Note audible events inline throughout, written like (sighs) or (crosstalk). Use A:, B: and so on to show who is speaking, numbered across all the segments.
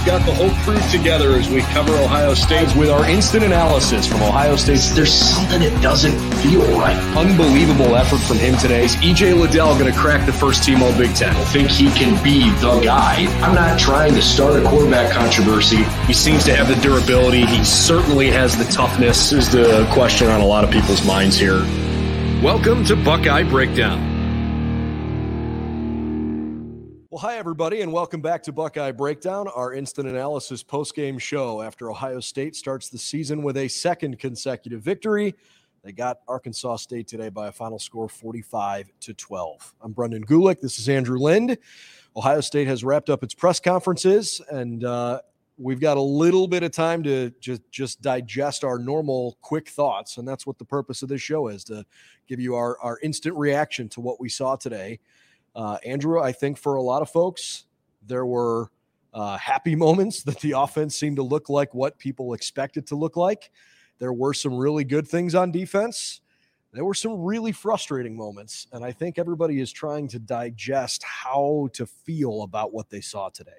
A: We've got the whole crew together as we cover Ohio State with our instant analysis from Ohio State.
B: There's something that doesn't feel right.
A: Unbelievable effort from him today. Is EJ Liddell going to crack the first team All Big Ten?
B: I think he can be the guy. I'm not trying to start a quarterback controversy.
A: He seems to have the durability. He certainly has the toughness. Is the question on a lot of people's minds here. Welcome to Buckeye Breakdown. Well, hi, everybody, and welcome back to Buckeye Breakdown, our instant analysis post-game show after Ohio State starts the season with a second consecutive victory. They got Arkansas State today by a final score 45 to 12. I'm Brendan Gulick. This is Andrew Lind. Ohio State has wrapped up its press conferences, and uh, we've got a little bit of time to just just digest our normal quick thoughts, and that's what the purpose of this show is to give you our our instant reaction to what we saw today. Uh, Andrew, I think for a lot of folks, there were uh, happy (laughs) moments that the offense seemed to look like what people expected to look like. There were some really good things on defense. There were some really frustrating moments. And I think everybody is trying to digest how to feel about what they saw today.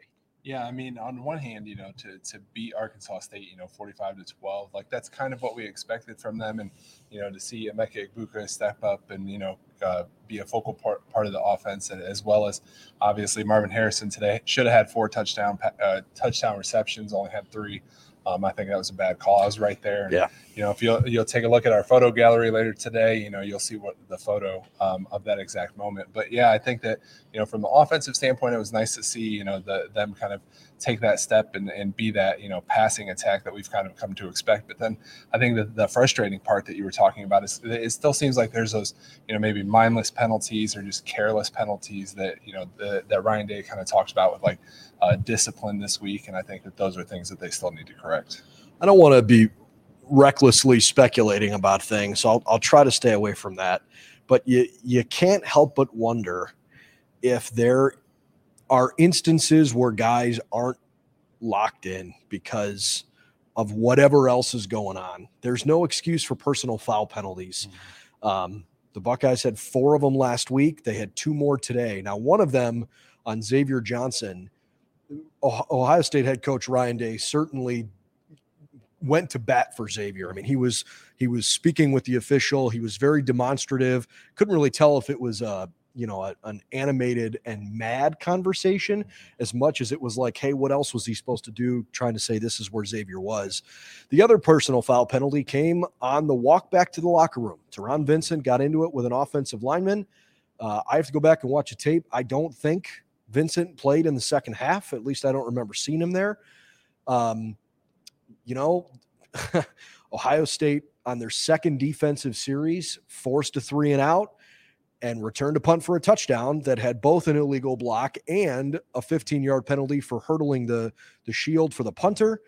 C: Yeah, I mean, on one hand, you know, to to beat Arkansas State, you know, forty-five to twelve, like that's kind of what we expected from them, and you know, to see Emeka Egbuka step up and you know uh, be a focal part part of the offense, as well as obviously Marvin Harrison today should have had four touchdown uh, touchdown receptions, only had three. Um, I think that was a bad cause right there.
A: Yeah.
C: You know, if you'll you'll take a look at our photo gallery later today, you know, you'll see what the photo um, of that exact moment. But yeah, I think that you know, from the offensive standpoint, it was nice to see you know the them kind of take that step and, and be that you know passing attack that we've kind of come to expect. But then I think that the frustrating part that you were talking about is it still seems like there's those you know maybe mindless penalties or just careless penalties that you know the, that Ryan Day kind of talked about with like uh, discipline this week, and I think that those are things that they still need to correct.
A: I don't want to be recklessly speculating about things, so I'll, I'll try to stay away from that. But you you can't help but wonder if there are instances where guys aren't locked in because of whatever else is going on. There's no excuse for personal foul penalties. Mm-hmm. Um, the Buckeyes had four of them last week. They had two more today. Now, one of them on Xavier Johnson Ohio State head coach Ryan Day certainly went to bat for Xavier. I mean, he was he was speaking with the official. He was very demonstrative. Couldn't really tell if it was a you know a, an animated and mad conversation as much as it was like, hey, what else was he supposed to do? Trying to say this is where Xavier was. The other personal foul penalty came on the walk back to the locker room. Taron Vincent got into it with an offensive lineman. Uh, I have to go back and watch a tape. I don't think Vincent played in the second half. At least I don't remember seeing him there. Um, you know, (laughs) Ohio State on their second defensive series forced a three and out and returned a punt for a touchdown that had both an illegal block and a 15 yard penalty for hurdling the, the shield for the punter.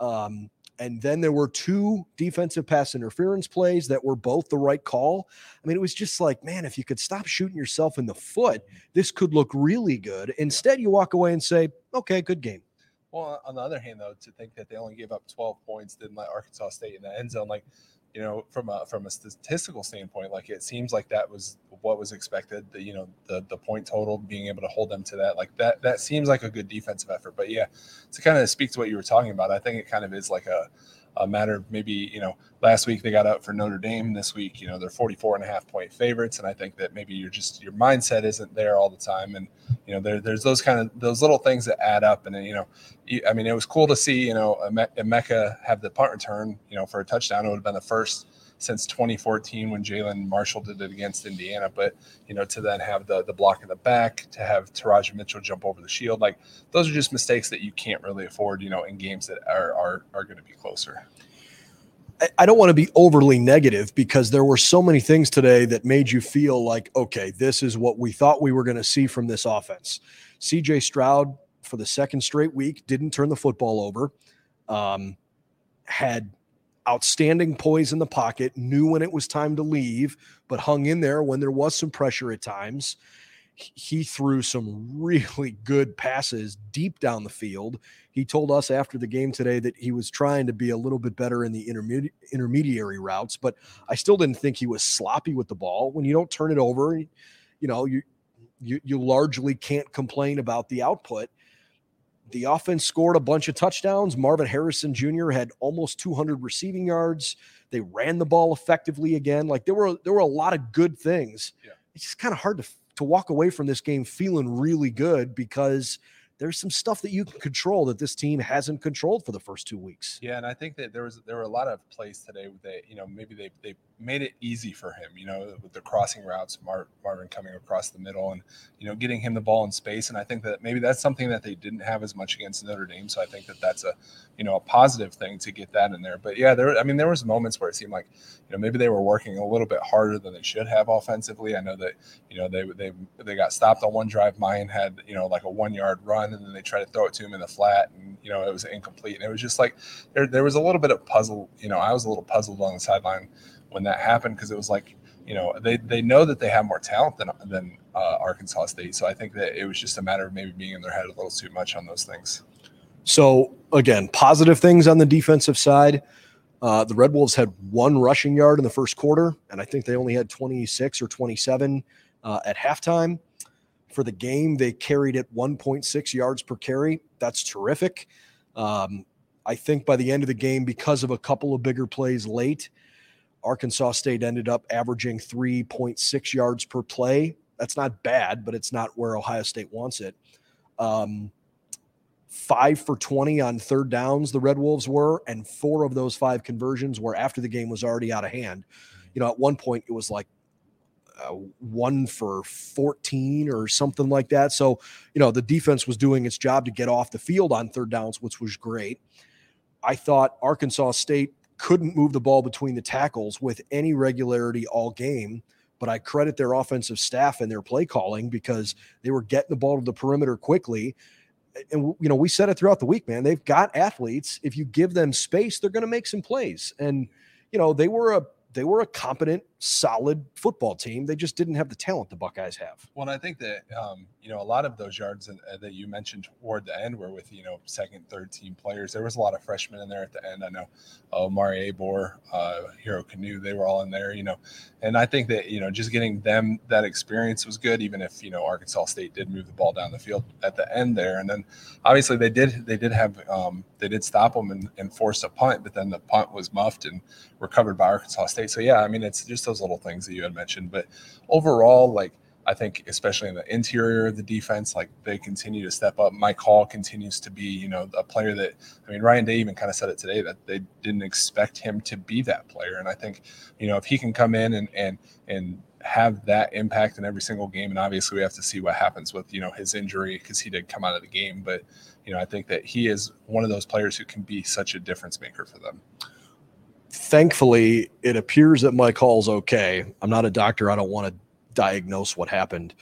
A: Um, and then there were two defensive pass interference plays that were both the right call. I mean, it was just like, man, if you could stop shooting yourself in the foot, this could look really good. Instead, you walk away and say, okay, good game.
C: Well, on the other hand, though, to think that they only gave up 12 points, didn't let Arkansas State in the end zone, like, you know, from a from a statistical standpoint, like it seems like that was what was expected. The you know the the point total, being able to hold them to that, like that that seems like a good defensive effort. But yeah, to kind of speak to what you were talking about, I think it kind of is like a a matter of maybe, you know, last week they got out for Notre Dame. This week, you know, they're 44 and a half point favorites. And I think that maybe you're just, your mindset isn't there all the time. And, you know, there, there's those kind of, those little things that add up. And, you know, I mean, it was cool to see, you know, Emeka have the punt return, you know, for a touchdown. It would have been the first since 2014 when Jalen Marshall did it against Indiana. But you know, to then have the the block in the back, to have Teradja Mitchell jump over the shield, like those are just mistakes that you can't really afford. You know, in games that are are are going to be closer.
A: I don't want to be overly negative because there were so many things today that made you feel like, okay, this is what we thought we were going to see from this offense. CJ Stroud, for the second straight week, didn't turn the football over. Um, had outstanding poise in the pocket, knew when it was time to leave, but hung in there when there was some pressure at times. He threw some (laughs) really good passes deep down the field. He told us after the game today that he was trying to be a little bit better in the intermedi- intermediary routes, but I still didn't think he was sloppy with the ball. When you don't turn it over, you know, you you, you largely can't complain about the output the offense scored a bunch of touchdowns. Marvin Harrison Jr. had almost 200 receiving yards. They ran the ball effectively again. Like there were there were a lot of good things. Yeah. It's just kind of hard to to walk away from this game feeling really good because there's some stuff that you can control that this team hasn't controlled for the first two weeks.
C: Yeah, and I think that there was there were a lot of plays today that you know maybe they they made it easy for him. You know, with the crossing routes, Mar- Marvin coming across the middle, and you know getting him the ball in space. And I think that maybe that's something that they didn't have as much against Notre Dame. So I think that that's a you know a positive thing to get that in there. But yeah, there I mean there was moments where it seemed like you know maybe they were working a little bit harder than they should have offensively. I know that you know they they they got stopped on one drive. Miyan had you know like a one yard run, and then they tried to throw it to him in the flat, and you know it was incomplete. And it was just like there there was a little bit of puzzle. You know, I was a little puzzled on the sideline when that happened because it was like you know they they know that they have more talent than than uh, Arkansas State. So I think that it was just a matter of maybe being in their head a little too much on those things.
A: So again, positive things on the defensive side. Uh, the Red Wolves had one rushing yard in the first quarter, and I think they only had 26 or 27 uh, at halftime. For the game, they carried it 1.6 yards per carry. That's terrific. Um, I think by the end of the game, because of a couple of bigger plays late, Arkansas State ended up averaging 3.6 yards per play. That's not bad, but it's not where Ohio State wants it. Um, five for 20 on third downs, the Red Wolves were, and four of those five conversions were after the game was already out of hand. You know, at one point it was like uh, one for 14 or something like that. So, you know, the defense was doing its job to get off the field on third downs, which was great. I thought Arkansas State couldn't move the ball between the tackles with any regularity all game. But I credit their offensive staff and their play calling because they were getting the ball to the perimeter quickly. And, you know, we said it throughout the week, man. They've got athletes. If you give them space, they're going to make some plays. And, you know, they were a they were a competent, solid football team. They just didn't have the talent the Buckeyes have.
C: Well, I think that um, you know a lot of those yards in, uh, that you mentioned toward the end were with you know second, third team players. There was a lot of freshmen in there at the end. I know uh, Mari Abor, uh, Hero Canoe, they were all in there. You know, and I think that you know just getting them that experience was good, even if you know Arkansas State did move the ball down the field at the end there. And then obviously they did they did have um, they did stop them and, and force a punt, but then the punt was muffed and recovered by Arkansas State. So yeah, I mean it's just those little things that you had mentioned, but overall, like I think especially in the interior of the defense, like they continue to step up. Mike Hall continues to be, you know, a player that I mean, Ryan Day even kind of said it today that they didn't expect him to be that player. And I think, you know, if he can come in and and and have that impact in every single game, and obviously we have to see what happens with you know his injury because he did come out of the game, but you know I think that he is one of those players who can be such a difference maker for them
A: thankfully, it appears that Mike Hall's okay. I'm not a doctor. I don't want to diagnose what happened.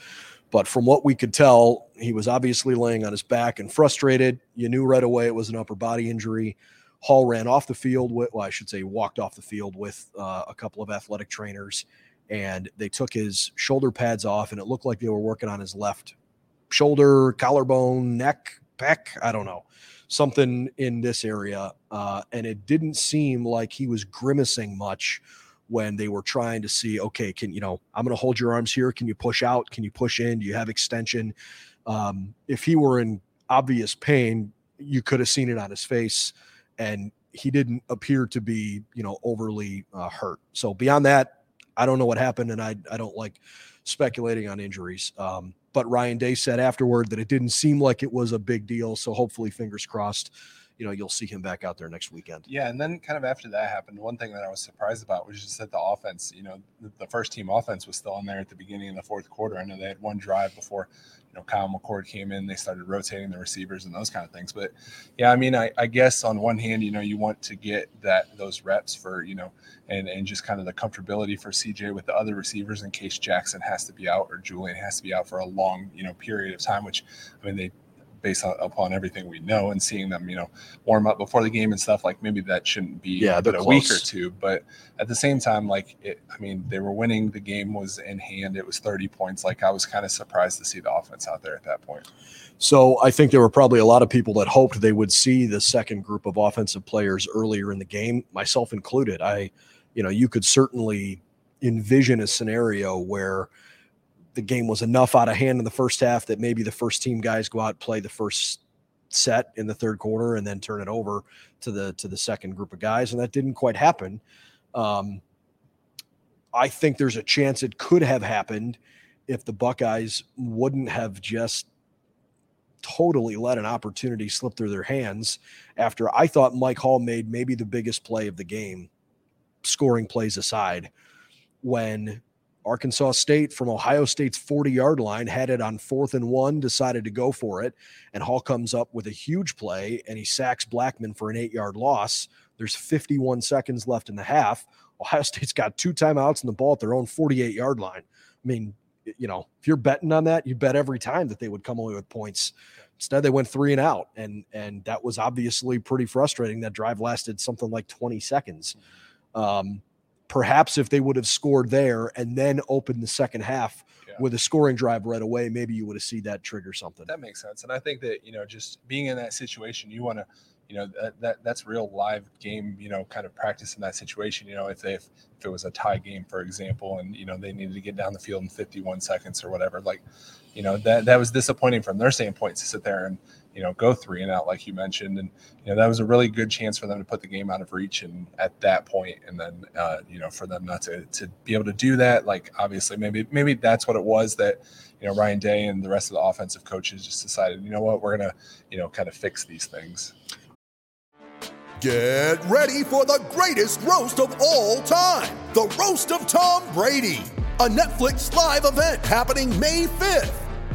A: But from what we could tell, he was obviously laying on his back and frustrated. You knew right away it was an upper body injury. Hall ran off the field with, well, I should say, walked off the field with uh, a couple of athletic trainers, and they took his shoulder pads off, and it looked like they were working on his left shoulder, collarbone, neck, pec. I don't know something in this area. Uh, and it didn't seem like he was grimacing much when they were trying to see, okay, can you know, I'm going to hold your arms here. Can you push out? Can you push in? Do you have extension? Um, if he were in obvious pain, you could have seen it on his face, and he didn't appear to be, you know, overly uh, hurt. So beyond that, I don't know what happened, and I I don't like speculating on injuries. Um, but Ryan Day said afterward that it didn't seem like it was a big deal. So hopefully, fingers crossed, you know, you'll see him back out there next weekend.
C: Yeah, and then kind of after that happened, one thing that I was surprised about was just that the offense, you know, the, the first team offense was still in there at the beginning of the fourth quarter. I know they had one drive before you know, Kyle McCord came in, they started rotating the receivers and those kind of things. But yeah, I mean, I, I guess on one hand, you know, you want to get that those reps for, you know, and and just kind of the comfortability for CJ with the other receivers in case Jaxon has to be out or Julian has to be out for a long, you know, period of time, which I mean they based on, upon everything we know and seeing them, you know, warm up before the game and stuff, like maybe that shouldn't be
A: Yeah,
C: but a week or two. But at the same time, like it, I mean, they were winning. The game was in hand. It was 30 points. Like I was kind of surprised to see the offense out there at that point.
A: So I think there were probably a lot of people that hoped they would see the second group of offensive players earlier in the game, myself included. I, you know, you could certainly envision a scenario where the game was enough out of hand in the first half that maybe the first team guys go out play the first set in the third quarter and then turn it over to the to the second group of guys and that didn't quite happen. Um, i think there's a chance it could have happened if the buckeyes wouldn't have just totally let an opportunity slip through their hands after I thought Mike Hall made maybe the biggest play of the game, scoring plays aside, when Arkansas State from Ohio State's 40 yard line had it on fourth and one, decided to go for it. And Hall comes up with a huge play and he sacks Blackman for an eight yard loss. There's 51 seconds left in the half. Ohio (laughs) State's got two timeouts and the ball at their own 48 yard line. I mean, you know, if you're betting on that, you bet every time that they would come away with points. Instead, they went three and out, and and that was obviously pretty frustrating. That drive lasted something like 20 seconds. Um, perhaps if they would have scored there and then opened the second half
C: Yeah.
A: with a scoring drive right away, maybe you would have seen that trigger something.
C: That makes sense. And I think that, you know, just being in that situation, you want to, you know, that, that that's real live game, you know, kind of practice in that situation. You know, if they, if, if it was a tie game, for example, and, you know, they needed to get down the field in 51 seconds or whatever, like, you know, that, that was disappointing from their standpoint to sit there and, you know, go three and out, like you mentioned. And, you know, that was a really good chance for them to put the game out of reach. And at that point, and then, uh, you know, for them not to, to be able to do that, like, obviously, maybe, maybe that's what it was that, you know, Ryan Day and the rest of the offensive coaches just decided, you know what, we're to, you know, kind of fix these things.
D: Get ready for the greatest roast of all time the Roast of Tom Brady, a Netflix live event happening May 5th.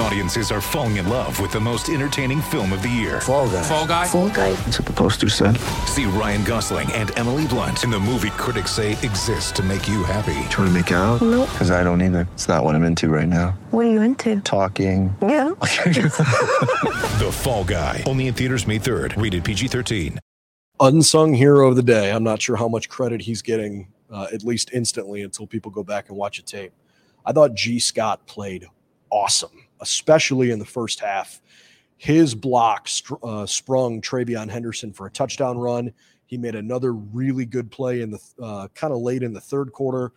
E: Audiences are falling in love with the most entertaining film of the year.
F: Fall guy.
E: Fall Guy.
G: Fall guy.
F: That's what the poster said.
E: See Ryan Gosling and Emily Blunt in the movie critics say exists to make you happy.
H: Trying to make it out?
G: Nope.
H: Because I don't either. It's not what I'm into right now.
G: What are you into?
H: Talking.
G: Yeah. (laughs)
E: The Fall Guy. Only in theaters May 3rd. Rated PG-13.
A: Unsung hero of the day. I'm not sure how much credit he's getting, uh, at least instantly, until people go back and watch a tape. I thought Gee Scott played awesome, especially in the first half. His block uh, sprung TreVeyon Henderson for a touchdown run. He made another really good play in the uh, kind of late in the third quarter.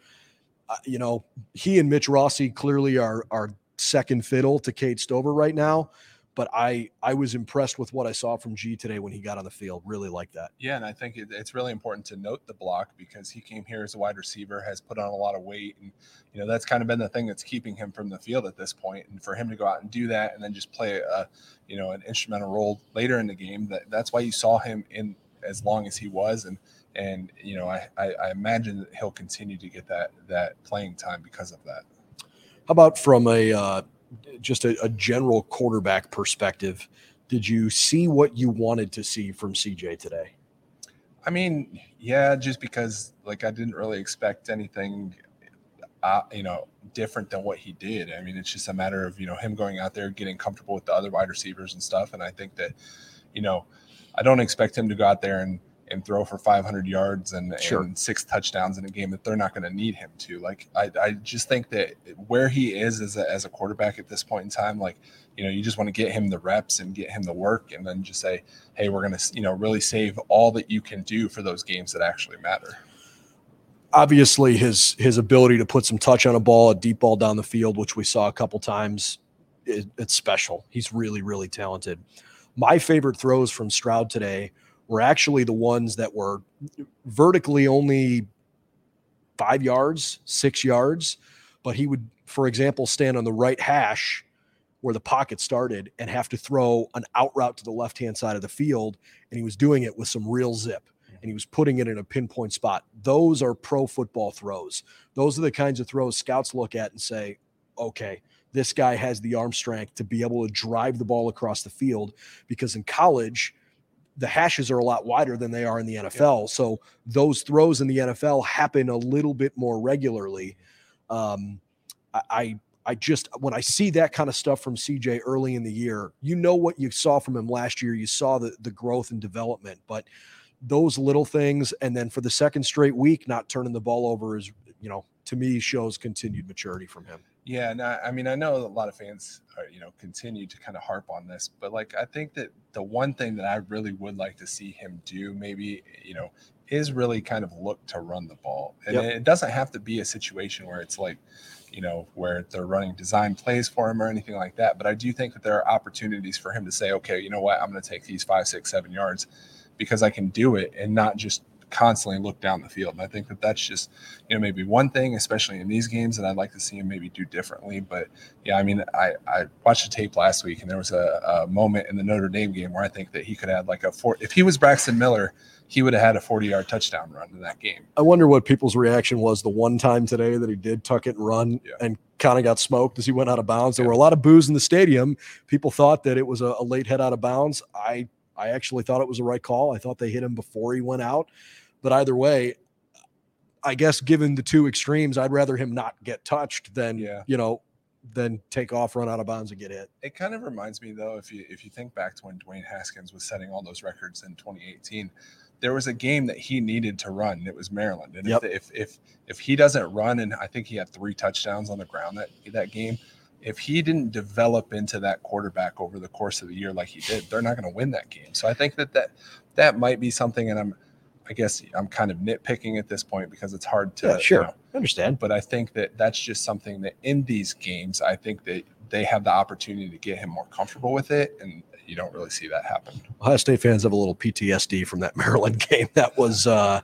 A: Uh, you know, he and Mitch Rossi clearly are are second fiddle to Cade Stover right now. But I I was impressed with what I saw from Gee today when he got on the field. Really like that.
C: Yeah, and I think it, it's really important to note the block because he came here as a wide receiver, has put on a lot of weight, and you know that's kind of been the thing that's keeping him from the field at this point. And for him to go out and do that, and then just play a, you know, an instrumental role later in the game, that that's why you saw him in as long as he was, and and you know I I, I imagine that he'll continue to get that that playing time because of that.
A: How about from a uh, just a, a general quarterback perspective? Did you see what you wanted to see from CJ today?
C: I mean, yeah, just because like I didn't really expect anything, uh, you know, different than what he did. I mean, it's just a matter of you know him going out there, getting comfortable with the other wide receivers and stuff. And I think that, you know, I don't expect him to go out there and and throw for 500 yards and,
A: Sure.
C: and six touchdowns in a game that they're not going to need him to. Like, I, I just think that where he is as a, as a quarterback at this point in time, like, you know, you just want to get him the reps and get him the work and then just say, hey, we're going to, you know, really save all that you can do for those games that actually matter.
A: Obviously, his his ability to put some touch on a ball, a deep ball down the field, which we saw a couple times, it, it's special. He's really really talented. My favorite throws from Stroud today were actually the ones that were vertically only five yards, six yards, but he would, for example, stand on the right hash where the pocket started and have to throw an out route to the left hand side of the field. And he was doing it with some real zip and he was putting it in a pinpoint spot. Those are pro football throws. Those are the kinds of throws scouts look at and say, okay, this guy has the arm strength to be able to drive the ball across the field because in college, the hashes are a lot wider than they are in the NFL. Yeah. So those throws in the NFL happen a little bit more regularly. Um, I, I just when I see that kind of stuff from CJ early in the year, you know what you saw from him last year. You saw the the growth and development, but those little things, and then for the second straight week, not turning the ball over is you know to me shows continued maturity from him.
C: Yeah, and I, I mean I know a lot of fans are, you know continue to kind of harp on this, but like I think that the one thing that I really would like to see him do, maybe you know, is really kind of look to run the ball, and yep. it doesn't have to be a situation where it's like you know, where they're running design plays for him or anything like that. But I do think that there are opportunities for him to say, okay, you know what, I'm going to take these five, six, seven yards because I can do it and not just constantly look down the field. And I think that that's just, you know, maybe one thing, especially in these games, that I'd like to see him maybe do differently. But yeah, I mean, I, I watched the tape last week and there was a, a moment in the Notre Dame game where I think that he could have like a four, if he was Braxton Miller, he would have had a 40 yard touchdown run in that game.
A: I wonder what people's reaction was the one time today that he did tuck it and run yeah. and kind of got smoked as he went out of bounds. There yeah. were a lot of boos in the stadium. People thought that it was a, a, late head out of bounds. I I actually thought it was the right call. I thought they hit him before he went out. But either way, I guess given the two extremes, I'd rather him not get touched than yeah. you know than take off, run out of bounds, and get hit.
C: It kind of reminds me though, if you if you think back to when Dwayne Haskins was setting all those records in 2018 there was a game that he needed to run. It was Maryland, and yep. if, if if if he doesn't run, and I think he had three touchdowns on the ground that that game. If he didn't develop into that quarterback over the course of the year like he did, they're not going to win that game. So I think that that that might be something, and I'm. I guess I'm kind of nitpicking at this point because it's hard to
A: yeah, sure you know, understand.
C: But I think that that's just something that in these games, I think that they have the opportunity to get him more comfortable with it, and you don't really see that happen.
A: Ohio State fans have a little PTSD from that (laughs) Maryland game. That was uh,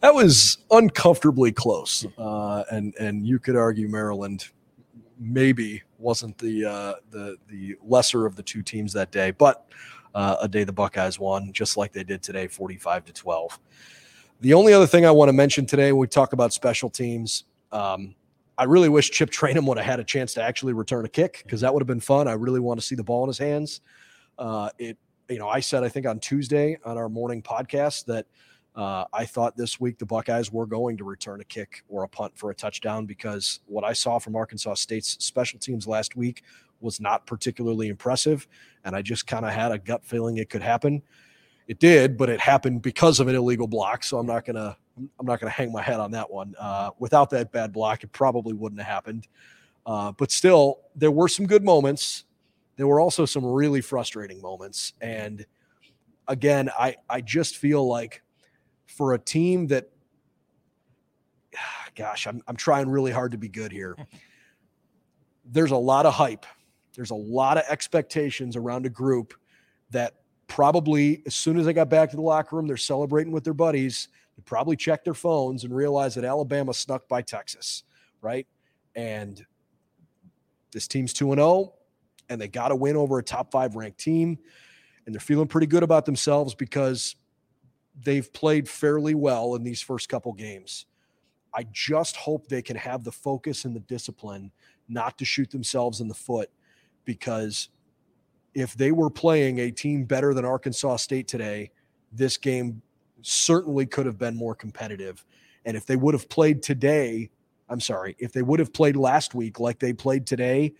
A: that was uncomfortably close, uh, and and you could argue Maryland maybe wasn't the uh, the the lesser of the two teams that day, but uh, a day the Buckeyes won, just like they did today, forty-five to twelve. The only other thing I want to mention today, when we talk about special teams. Um, I really wish Chip Trayanum would have had a chance to actually return a kick because that would have been fun. I really want to see the ball in his hands. Uh, it, you know, I said I think on Tuesday on our morning podcast that uh, I thought this week the Buckeyes were going to return a kick or a punt for a touchdown because what I saw from Arkansas State's special teams last week was not particularly impressive, and I just kind of had a gut feeling it could happen. It did, but it happened because of an illegal block. So I'm not gonna I'm not gonna hang my head on that one. Uh, without that bad block, it probably wouldn't have happened. Uh, but still, there were some good moments there were also some really frustrating moments. And again, I, I just feel like for a team that, (sighs) gosh, I'm, I'm trying really hard to be good here. (laughs) There's a lot of hype. There's a lot of expectations around a group that probably, as soon as they got back to the locker room, they're celebrating with their buddies. They probably checked their phones and realized that Alabama snuck by Texas, right? And this team's 2 0 and they got to win over a top five ranked team. And they're feeling pretty good about themselves because they've played fairly well in these first couple games. I just hope they can have the focus and the discipline not to shoot themselves in the foot because if they were playing a team better than Arkansas State today, this game certainly could have been more competitive. And if they would have played today, I'm sorry, if they would have played last week like they played today,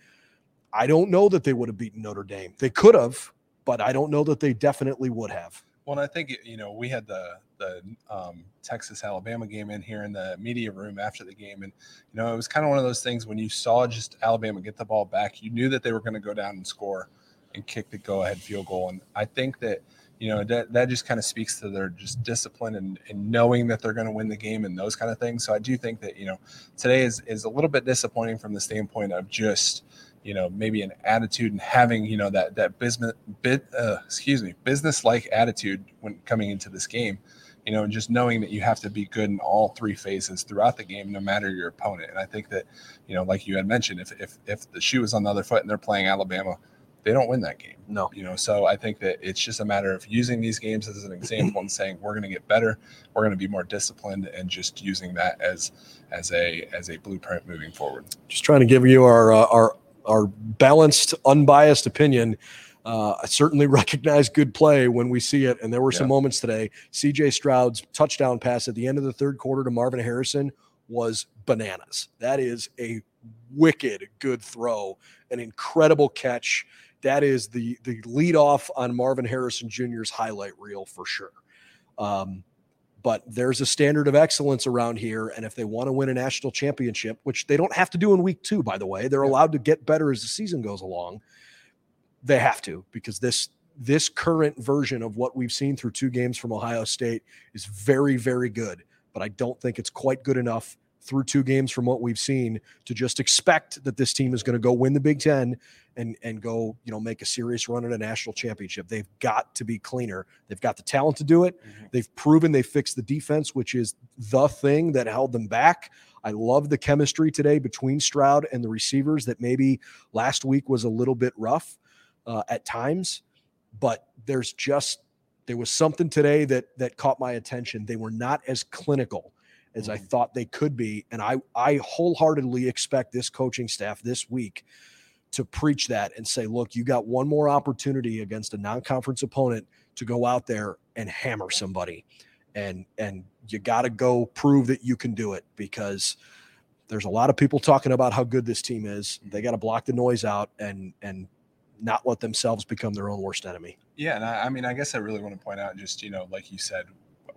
A: I don't know that they would have beaten Notre Dame. They could have, but I don't know that they definitely would have.
C: Well, I think you know we had the the um, Texas Alabama game in here in the media room after the game, and you know it was kind of one of those things when you saw just Alabama get the ball back, you knew that they were going to go down and score and kick the go ahead field goal, and I think that you know that that just kind of speaks to their just discipline and, and knowing that they're going to win the game and those kind of things. So I do think that you know today is is a little bit disappointing from the standpoint of just you know maybe an attitude and having you know that that business bit uh, excuse me business like attitude when coming into this game you know, and just knowing that you have to be good in all three phases throughout the game, no matter your opponent. And I think that, you know, like you had mentioned, if if if the shoe is on the other foot and they're playing Alabama, they don't win that game.
A: No.
C: You know, so I think that it's just a matter of using these games as an example and saying we're going to get better, we're going to be more disciplined, and just using that as as a as a blueprint moving forward.
A: Just trying to give you our uh, our our balanced, unbiased opinion. Uh, I certainly (laughs) recognize good play when we see it, and there were some moments today. C.J. Stroud's touchdown pass at the end of the third quarter to Marvin Harrison was bananas. That is a wicked good throw, an incredible catch. That is the the lead off on Marvin Harrison Jr.'s highlight reel for sure. Um, but there's a standard of excellence around here, and if they want to win a national championship, which they don't have to do in week two, by the way, they're allowed to get better as the season goes along. They have to because this this current version of what we've seen through two games from Ohio State is very very good, but I don't think it's quite good enough through two games from what we've seen to just expect that this team is going to go win the Big Ten and and go you know make a serious run at a national championship. They've got to be cleaner. They've got the talent to do it. They've proven they fixed the defense, which is the thing that held them back. I love the chemistry today between Stroud and the receivers that maybe last week was a little bit rough uh, at times, but there's just there was something today that that caught my attention. They were not as clinical as I mm-hmm. thought they could be, and I I wholeheartedly expect this coaching staff this week to preach that and say, look, you got one more opportunity against a non-conference opponent to go out there and hammer somebody. And and you got to go prove that you can do it because there's a lot of people talking about how good this team is. They got to block the noise out and and not let themselves become their own worst enemy.
C: Yeah, and I, I mean, I guess I really want to point out, just you know, like you said,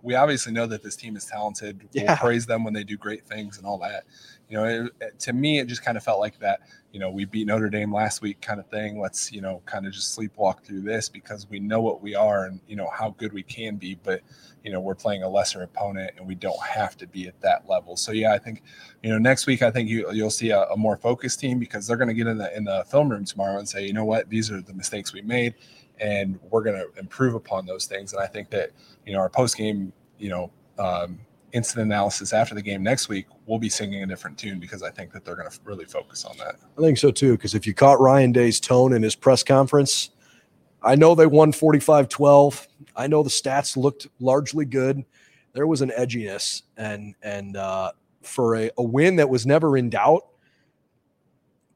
C: we obviously know that this team is talented. (laughs)
A: Yeah.
C: We'll praise them when they do great things and all that. You know, it, it- to me, it just kind of felt like that. You know, we beat Notre Dame last week, kind of thing. Let's you know, kind of just sleepwalk through this because we know what we are and you know how good we can be. But you know, we're playing a lesser opponent and we don't have to be at that level. So yeah, I think you know next week I think you you'll see a, a more focused team because they're going to get in the in the film room tomorrow and say, you know what, these are the mistakes we made and we're going to improve upon those things. And I think that you know our post game, you know, um, incident analysis after the game next week, we'll be singing a different tune because I think that they're going to really focus on that.
A: I think so too, because if you caught Ryan Day's tone in his press conference, I know they won 45 12. I know the stats looked largely good. There was an edginess, and and uh, for a, a win that was never in doubt,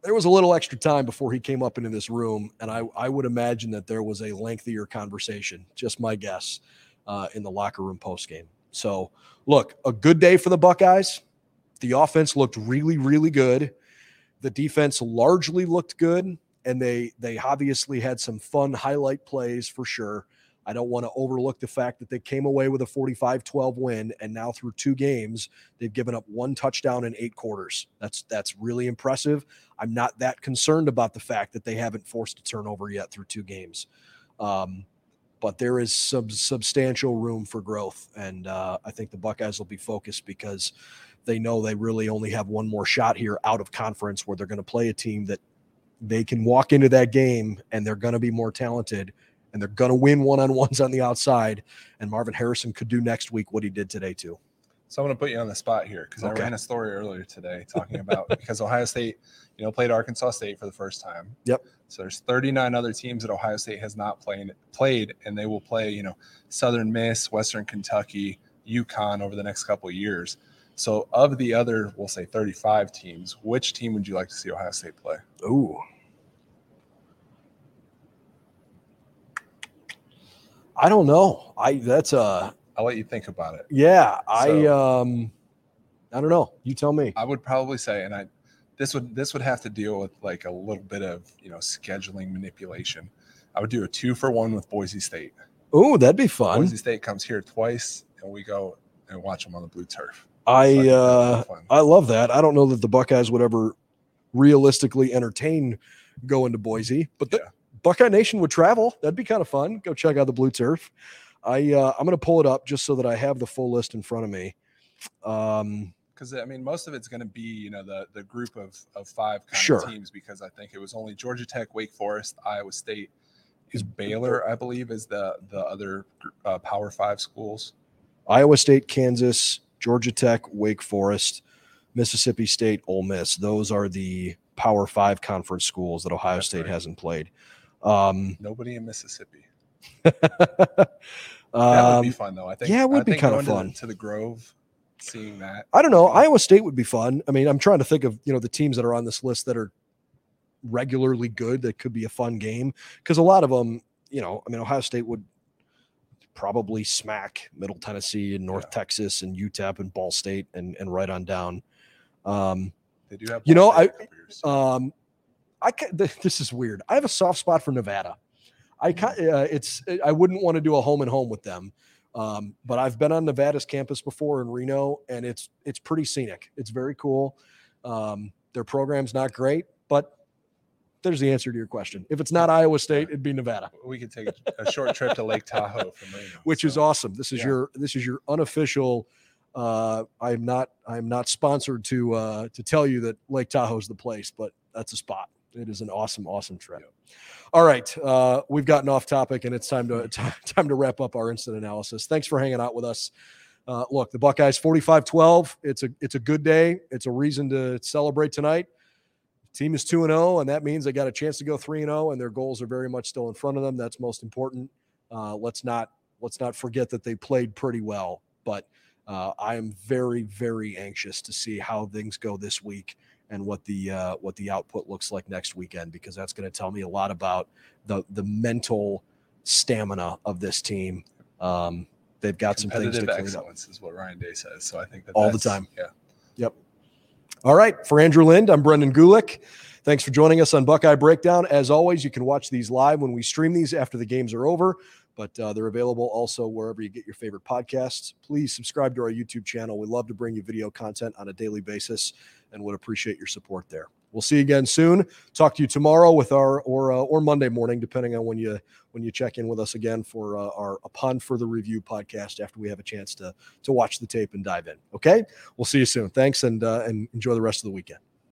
A: there was a little extra time before he came up into this room, and I, I would imagine that there was a lengthier conversation, just my guess, uh, in the locker room post game. So, look, a good day for the Buckeyes. The offense looked really, really good. The defense largely looked good, and they they obviously had some fun highlight plays for sure. I don't want to overlook the fact that they came away with a 45-12 win and now through two games they've given up one touchdown in 8 quarters. That's that's really impressive. I'm not that concerned about the fact that they haven't forced a turnover yet through two games. Um, but there is some substantial room for growth and uh, I think the Buckeyes will be focused because they know they really only have one more shot here out of conference where they're going to play a team that they can walk into that game and they're going to be more talented and they're going to win one on ones on the outside. And Marvin Harrison could do next week what he did today, too.
C: So I'm going to put you on the spot here because
A: Okay.
C: I ran a story earlier today talking about (laughs) because Ohio State, you know, played Arkansas State for the first time.
A: Yep.
C: So there's 39 other teams that Ohio State has not played played, and they will play, you know, Southern Miss, Western Kentucky, UConn over the next couple of years. So of the other, we'll say 35 teams, which team would you like to see Ohio State play?
A: Ooh. I don't know. I that's uh
C: I'll let you think about it.
A: yeah, I um I don't know. You tell me.
C: I would probably say, and I this would this would have to deal with like a little bit of you know scheduling manipulation. I would do a two for one with Boise State.
A: Oh, that'd be fun.
C: Boise State comes here twice, and we go and watch them on the blue turf.
A: I
C: So
A: uh
C: that'd be fun.
A: I love that. I don't know that the Buckeyes would ever realistically entertain going to Boise, but the
C: Yeah.
A: Buckeye Nation would travel. That'd be kind of fun. Go check out the blue turf. I uh, I'm going to pull it up just so that I have the full list in front of me. Um,
C: because I mean, most of it's going to be you know the the group of of five kind
A: Sure.
C: of teams because I think it was only Georgia Tech, Wake Forest, Iowa State, is Baylor, I believe, is the the other uh, Power Five schools.
A: Iowa State, Kansas, Georgia Tech, Wake Forest, Mississippi State, Ole Miss. Those are the Power Five conference schools that Ohio
C: That's
A: State
C: right.
A: hasn't played. Um,
C: Nobody in Mississippi. (laughs) That would be
A: um,
C: fun though. I think.
A: yeah, it would
C: I
A: be kinda
C: going to the-
A: fun.
C: to the Grove, seeing that.
A: I don't know. Iowa State would be fun. I mean, I'm trying to think of you know the teams that are on this list that are regularly good that could be a fun game because a lot of them, you know, I mean, Ohio State would probably smack Middle Tennessee and North
C: Yeah.
A: Texas and UTEP and Ball State and and right on down. Um,
C: They do have.
A: You know,
C: State
A: I-
C: a couple years.
A: um, I this is weird. I have a soft spot for Nevada. I uh, it's I wouldn't want to do a home and home with them, um, but I've been on Nevada's campus before in Reno, and it's it's pretty scenic. It's very cool. Um, their program's not great, but there's the answer to your question. If it's not Iowa State, it'd be Nevada,
C: we could take a, short trip to Lake Tahoe from Reno, (laughs)
A: which is awesome. This is
C: yeah.
A: your this is your unofficial. Uh, I'm not I'm not sponsored to uh, to tell you that Lake Tahoe's the place, but that's a spot. It is an awesome, awesome trip. All right, uh, we've gotten off topic, and it's time to (laughs) (laughs) time to wrap up our instant analysis. Thanks for hanging out with us. Uh, look, the Buckeyes 45-12. It's a it's a good day. It's a reason to celebrate tonight. Team is 2 and 0 and that means they got a chance to go 3 and 0 and their goals are very much still in front of them. That's most important. Uh, let's not let's not forget that they played pretty well, but uh, I am very very anxious to see how things go this week and what the uh, what the output looks like next weekend because that's going to tell me a lot about the the mental stamina of this team. Um, they've got some things to clean up.
C: excellence is what Ryan Day says. So I think that
A: All the time.
C: Yeah.
A: Yep. All right. For Andrew Lind, I'm Brendan Gulick. Thanks for joining us on Buckeye Breakdown. As always, you can watch these live when we stream these after the games are over, but uh, they're available also wherever you get your favorite podcasts. Please subscribe to our YouTube channel. We love to bring you video content on a daily basis and would appreciate your support there. We'll see you again soon. Talk to you tomorrow with our or uh, or Monday morning, depending on when you when you check in with us again for uh, our upon further review podcast after we have a chance to to watch the tape and dive in. Okay, we'll see you soon. Thanks and uh, and enjoy the rest of the weekend.